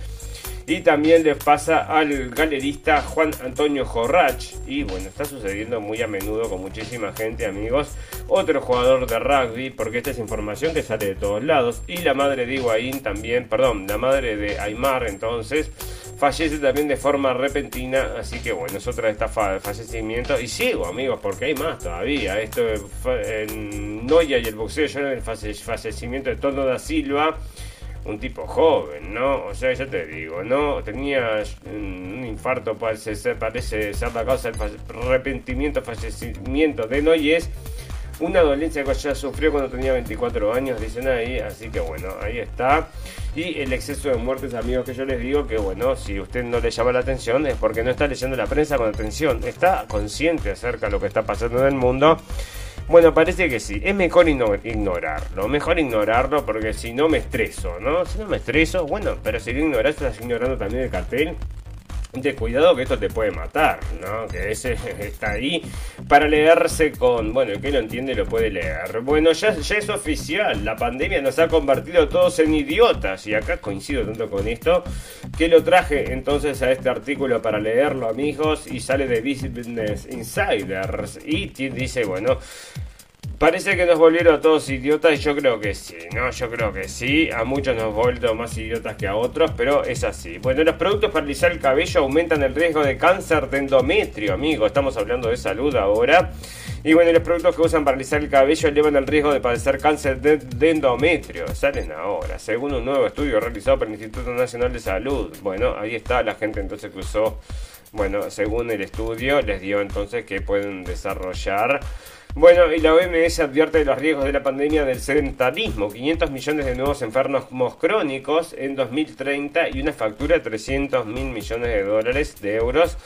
F: y también les pasa al galerista Juan Antonio Jorrach. Y bueno, está sucediendo muy a menudo con muchísima gente, amigos. Otro jugador de rugby, porque esta es información que sale de todos lados. Y la madre de Higuaín también, perdón, la madre de Aymar entonces fallece también de forma repentina. Así que bueno, es otra de estas fallecimientos. Y sigo, amigos, porque hay más todavía. Esto en Noia y el boxeo, yo en el fallecimiento de Tono da Silva un tipo joven, ¿no? O sea, ya te digo, ¿no? Tenía un infarto, parece ser, parece ser la causa del arrepentimiento, fallecimiento de Noyes. Una dolencia que ya sufrió cuando tenía 24 años, dicen ahí. Así que bueno, ahí está. Y el exceso de muertes, amigos, que yo les digo que bueno, si usted no le llama la atención es porque no está leyendo la prensa con atención. Está consciente acerca de lo que está pasando en el mundo. Bueno, parece que sí. Es mejor ignorarlo. Mejor ignorarlo porque si no me estreso, ¿no? Si no me estreso, bueno, pero si lo ignoras, estás ignorando también el cartel de cuidado que esto te puede matar, ¿no? Que ese (laughs) está ahí para leerse con, bueno, el que lo entiende lo puede leer. Bueno, ya, ya es oficial, la pandemia nos ha convertido todos en idiotas y acá coincido tanto con esto que lo traje entonces a este artículo para leerlo, amigos, y sale de Business Insiders y dice, bueno, Parece que nos volvieron todos idiotas y yo creo que sí, ¿no? Yo creo que sí. A muchos nos vuelto más idiotas que a otros, pero es así. Bueno, los productos para alisar el cabello aumentan el riesgo de cáncer de endometrio, amigo. Estamos hablando de salud ahora. Y bueno, los productos que usan para alisar el cabello elevan el riesgo de padecer cáncer de, endometrio. Salen ahora, según un nuevo estudio realizado por el Instituto Nacional de Salud. Bueno, ahí está la gente entonces que usó, bueno, según el estudio, les dio entonces que pueden desarrollar bueno, y la OMS advierte de los riesgos de la pandemia del sedentarismo. 500 millones de nuevos enfermos crónicos en 2030 y una factura de 300 mil millones de dólares de euros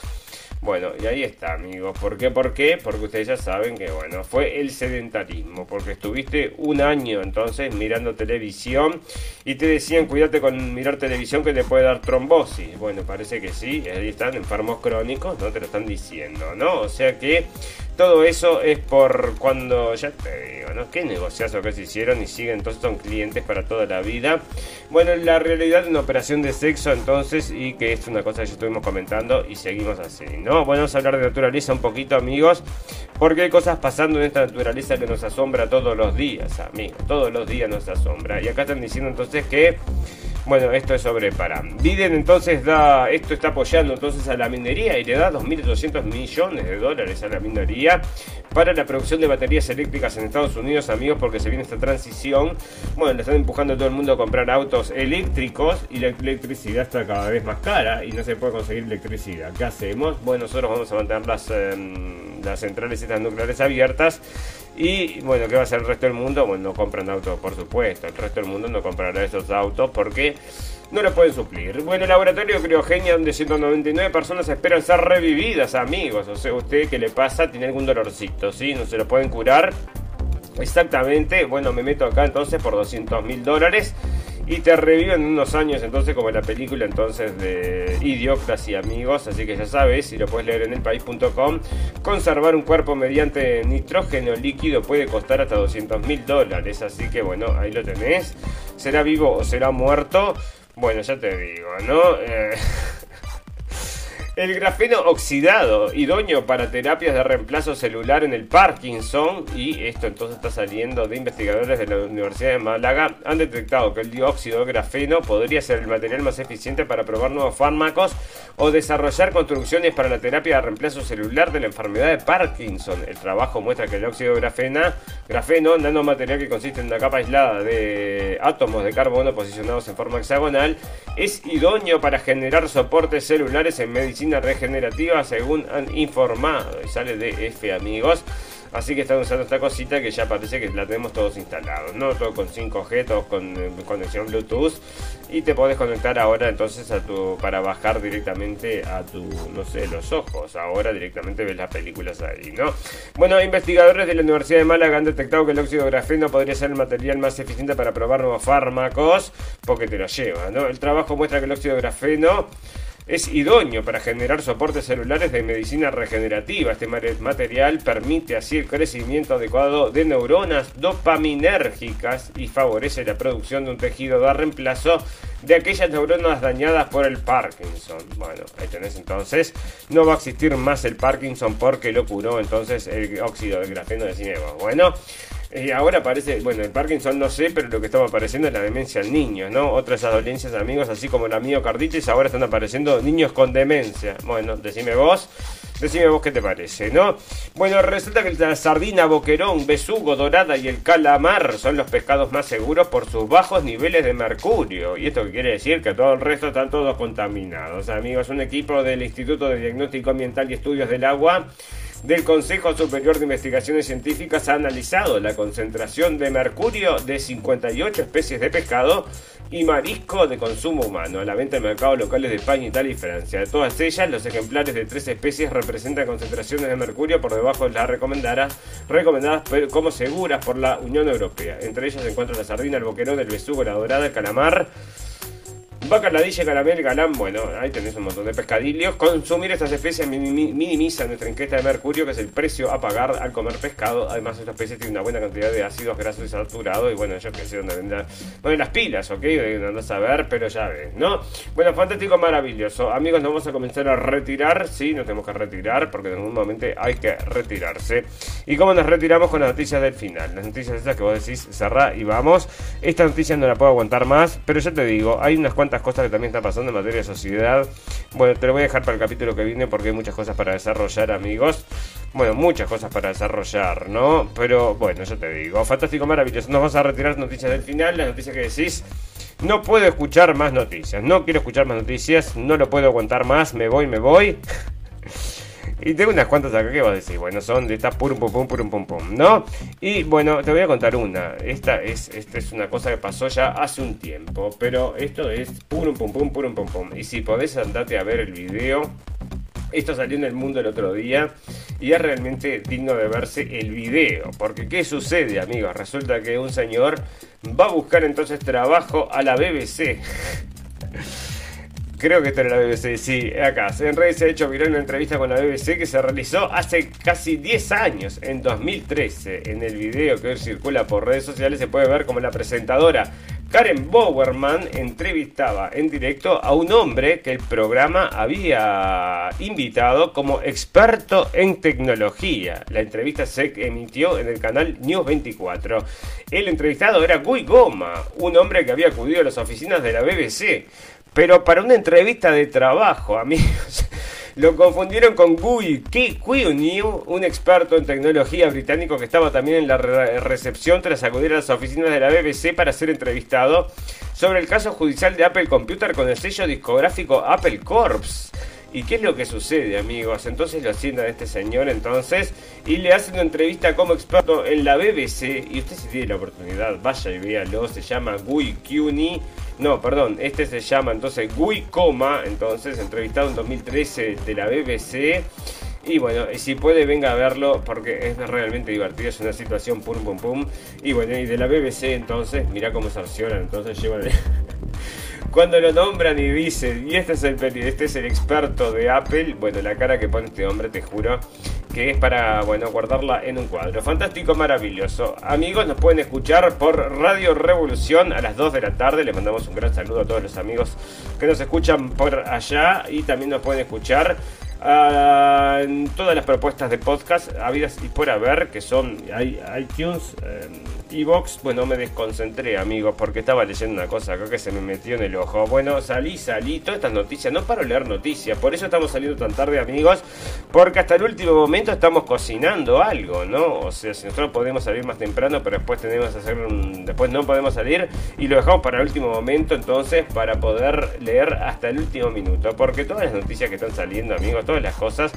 F: bueno, y ahí está, amigos. ¿Por qué? ¿Por qué? Porque ustedes ya saben que, bueno, fue el sedentarismo. Porque estuviste un año entonces mirando televisión y te decían, cuídate con mirar televisión que te puede dar trombosis. Bueno, parece que sí, ahí están, enfermos crónicos, no te lo están diciendo, ¿no? O sea que todo eso es por cuando, ya te digo, ¿no? Qué negociazo que se hicieron y siguen, entonces son clientes para toda la vida. Bueno, la realidad de una operación de sexo entonces y que es una cosa que ya estuvimos comentando y seguimos así. ¿no? Bueno, vamos a hablar de naturaleza un poquito, amigos, porque hay cosas pasando en esta naturaleza que nos asombra todos los días, amigos. Todos los días nos asombra. Y acá están diciendo entonces que bueno, esto es sobre para. Biden entonces da, esto está apoyando entonces a la minería y le da 2.200 millones de dólares a la minería para la producción de baterías eléctricas en Estados Unidos, amigos, porque se viene esta transición. Bueno, le están empujando a todo el mundo a comprar autos eléctricos y la electricidad está cada vez más cara y no se puede conseguir electricidad. ¿Qué hacemos? Bueno, nosotros vamos a mantener las, em, las centrales estas nucleares abiertas y bueno, ¿qué va a hacer el resto del mundo? Bueno, no compran autos, por supuesto. El resto del mundo no comprará esos autos porque no los pueden suplir. Bueno, el laboratorio Criogenia, donde 199 personas esperan ser revividas, amigos. O sea, usted, ¿qué le pasa? Tiene algún dolorcito, ¿sí? No se lo pueden curar. Exactamente, bueno, me meto acá entonces por 200 mil dólares y te reviven unos años entonces como la película entonces de Idiotas y Amigos, así que ya sabes, y lo puedes leer en elpaís.com, conservar un cuerpo mediante nitrógeno líquido puede costar hasta 200 mil dólares, así que bueno, ahí lo tenés, será vivo o será muerto, bueno, ya te digo, ¿no? Eh... (laughs) El grafeno oxidado, idóneo para terapias de reemplazo celular en el Parkinson, y esto entonces está saliendo de investigadores de la Universidad de Málaga, han detectado que el dióxido de grafeno podría ser el material más eficiente para probar nuevos fármacos o desarrollar construcciones para la terapia de reemplazo celular de la enfermedad de Parkinson. El trabajo muestra que el óxido de grafena, grafeno, nanomaterial que consiste en una capa aislada de átomos de carbono posicionados en forma hexagonal, es idóneo para generar soportes celulares en medicina regenerativa según han informado. Y sale de F amigos. Así que están usando esta cosita que ya parece que la tenemos todos instalados, ¿no? Todo con 5G, todos con eh, conexión Bluetooth. Y te podés conectar ahora entonces a tu. para bajar directamente a tu. no sé, los ojos. Ahora directamente ves las películas ahí, ¿no? Bueno, investigadores de la Universidad de Málaga han detectado que el óxido de grafeno podría ser el material más eficiente para probar nuevos fármacos. Porque te lo lleva, ¿no? El trabajo muestra que el óxido de grafeno es idóneo para generar soportes celulares de medicina regenerativa. Este material permite así el crecimiento adecuado de neuronas dopaminérgicas y favorece la producción de un tejido de reemplazo de aquellas neuronas dañadas por el Parkinson. Bueno, ahí tenés entonces. No va a existir más el Parkinson porque lo curó entonces el óxido de grafeno de cinema. Bueno. Y ahora parece, bueno, el Parkinson no sé, pero lo que estaba apareciendo es la demencia al niño, ¿no? Otras dolencias, amigos, así como la miocarditis, ahora están apareciendo niños con demencia. Bueno, decime vos, decime vos qué te parece, ¿no? Bueno, resulta que la sardina, boquerón, besugo, dorada y el calamar son los pescados más seguros por sus bajos niveles de mercurio. Y esto quiere decir que todo el resto están todos contaminados, amigos. Un equipo del Instituto de Diagnóstico Ambiental y Estudios del Agua del Consejo Superior de Investigaciones Científicas ha analizado la concentración de mercurio de 58 especies de pescado y marisco de consumo humano a la venta en mercados locales de España, Italia y Francia. De todas ellas, los ejemplares de tres especies representan concentraciones de mercurio por debajo de las recomendadas, recomendadas como seguras por la Unión Europea. Entre ellas se encuentran la sardina, el boquerón, el besugo, la dorada, el calamar, Vaca, caramel, galán, bueno, ahí tenés un montón de pescadillos. Consumir estas especies minimiza nuestra ingesta de mercurio, que es el precio a pagar al comer pescado. Además, estas especies tienen una buena cantidad de ácidos grasos y saturados. Y bueno, yo que sé dónde vendrán. Bueno, las pilas, ¿ok? No a ver, pero ya ves, ¿no? Bueno, fantástico, maravilloso. Amigos, nos vamos a comenzar a retirar. Sí, nos tenemos que retirar, porque momento hay que retirarse. ¿Y cómo nos retiramos con las noticias del final? Las noticias esas que vos decís, cerrá y vamos. Esta noticia no la puedo aguantar más, pero ya te digo, hay unas cuantas cosas que también están pasando en materia de sociedad. Bueno, te lo voy a dejar para el capítulo que viene porque hay muchas cosas para desarrollar, amigos. Bueno, muchas cosas para desarrollar, ¿no? Pero bueno, yo te digo, fantástico, maravilloso. Nos vamos a retirar noticias del final, las noticias que decís. No puedo escuchar más noticias, no quiero escuchar más noticias, no lo puedo aguantar más, me voy, me voy. Y tengo unas cuantas acá que vas a decir, bueno, son de estas purum pum pum purum pum pum, ¿no? Y bueno, te voy a contar una. Esta es, esta es una cosa que pasó ya hace un tiempo, pero esto es purum pum pum purum pum pum. Y si podés andate a ver el video, esto salió en el mundo el otro día y es realmente digno de verse el video. Porque ¿qué sucede, amigos? Resulta que un señor va a buscar entonces trabajo a la BBC. (laughs) Creo que está en la BBC, sí, acá. En redes se ha hecho viral una entrevista con la BBC que se realizó hace casi 10 años, en 2013. En el video que hoy circula por redes sociales se puede ver como la presentadora Karen Bowerman entrevistaba en directo a un hombre que el programa había invitado como experto en tecnología. La entrevista se emitió en el canal News 24. El entrevistado era Guy Goma, un hombre que había acudido a las oficinas de la BBC pero para una entrevista de trabajo, amigos. (laughs) Lo confundieron con Guy New, un experto en tecnología británico que estaba también en la recepción tras acudir a las oficinas de la BBC para ser entrevistado sobre el caso judicial de Apple Computer con el sello discográfico Apple Corps. ¿Y qué es lo que sucede, amigos? Entonces lo asientan a este señor entonces y le hacen una entrevista como experto en la BBC. Y usted si tiene la oportunidad, vaya y véalo. Se llama Guy Cuny. No, perdón, este se llama entonces Guy Coma. Entonces, entrevistado en 2013 de la BBC. Y bueno, si puede, venga a verlo porque es realmente divertido. Es una situación pum pum pum. Y bueno, y de la BBC entonces, mira cómo se acciona. Entonces llevan (laughs) Cuando lo nombran y dicen, y este es, el, este es el experto de Apple, bueno, la cara que pone este hombre, te juro, que es para, bueno, guardarla en un cuadro. Fantástico, maravilloso. Amigos, nos pueden escuchar por Radio Revolución a las 2 de la tarde. Les mandamos un gran saludo a todos los amigos que nos escuchan por allá y también nos pueden escuchar uh, todas las propuestas de podcast habidas y por haber, que son iTunes, eh, Evox. Bueno, me desconcentré, amigos, porque estaba leyendo una cosa acá que se me metió en el ojo. Bueno, salí, salí, todas estas noticias, no paro de leer noticias, por eso estamos saliendo tan tarde, amigos, porque hasta el último momento estamos cocinando algo, ¿no? O sea, si nosotros podemos salir más temprano, pero después tenemos que hacer un... después no podemos salir y lo dejamos para el último momento, entonces, para poder leer hasta el último minuto, porque todas las noticias que están saliendo, amigos, todas las cosas,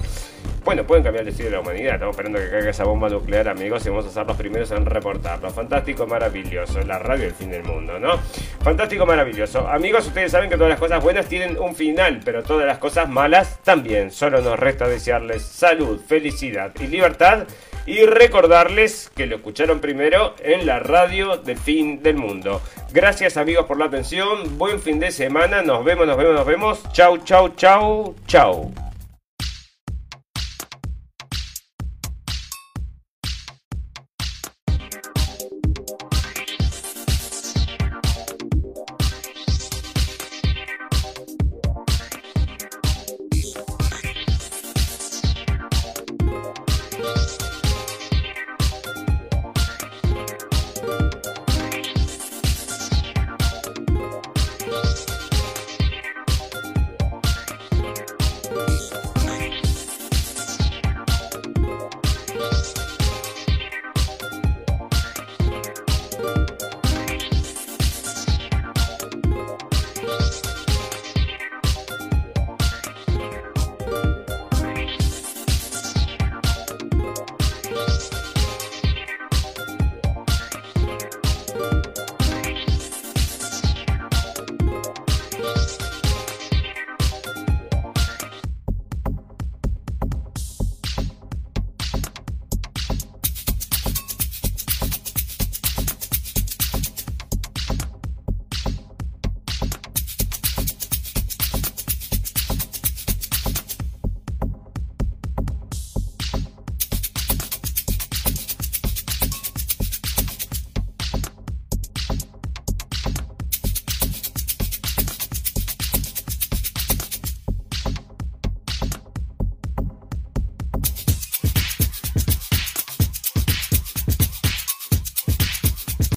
F: bueno, pueden cambiar el destino de la humanidad. Estamos esperando que caiga esa bomba nuclear, amigos, y vamos a ser los primeros en reportarlo. Fantástico, maravilloso. La radio del fin del mundo, ¿no? Fantástico, maravilloso. Amigos, ustedes saben que todas las cosas buenas tienen un final, pero todas las cosas malas también. Solo nos resta desearles salud, felicidad y libertad. Y recordarles que lo escucharon primero en la radio del fin del mundo. Gracias amigos por la atención. Buen fin de semana. Nos vemos, nos vemos, nos vemos. Chau, chau, chau, chau.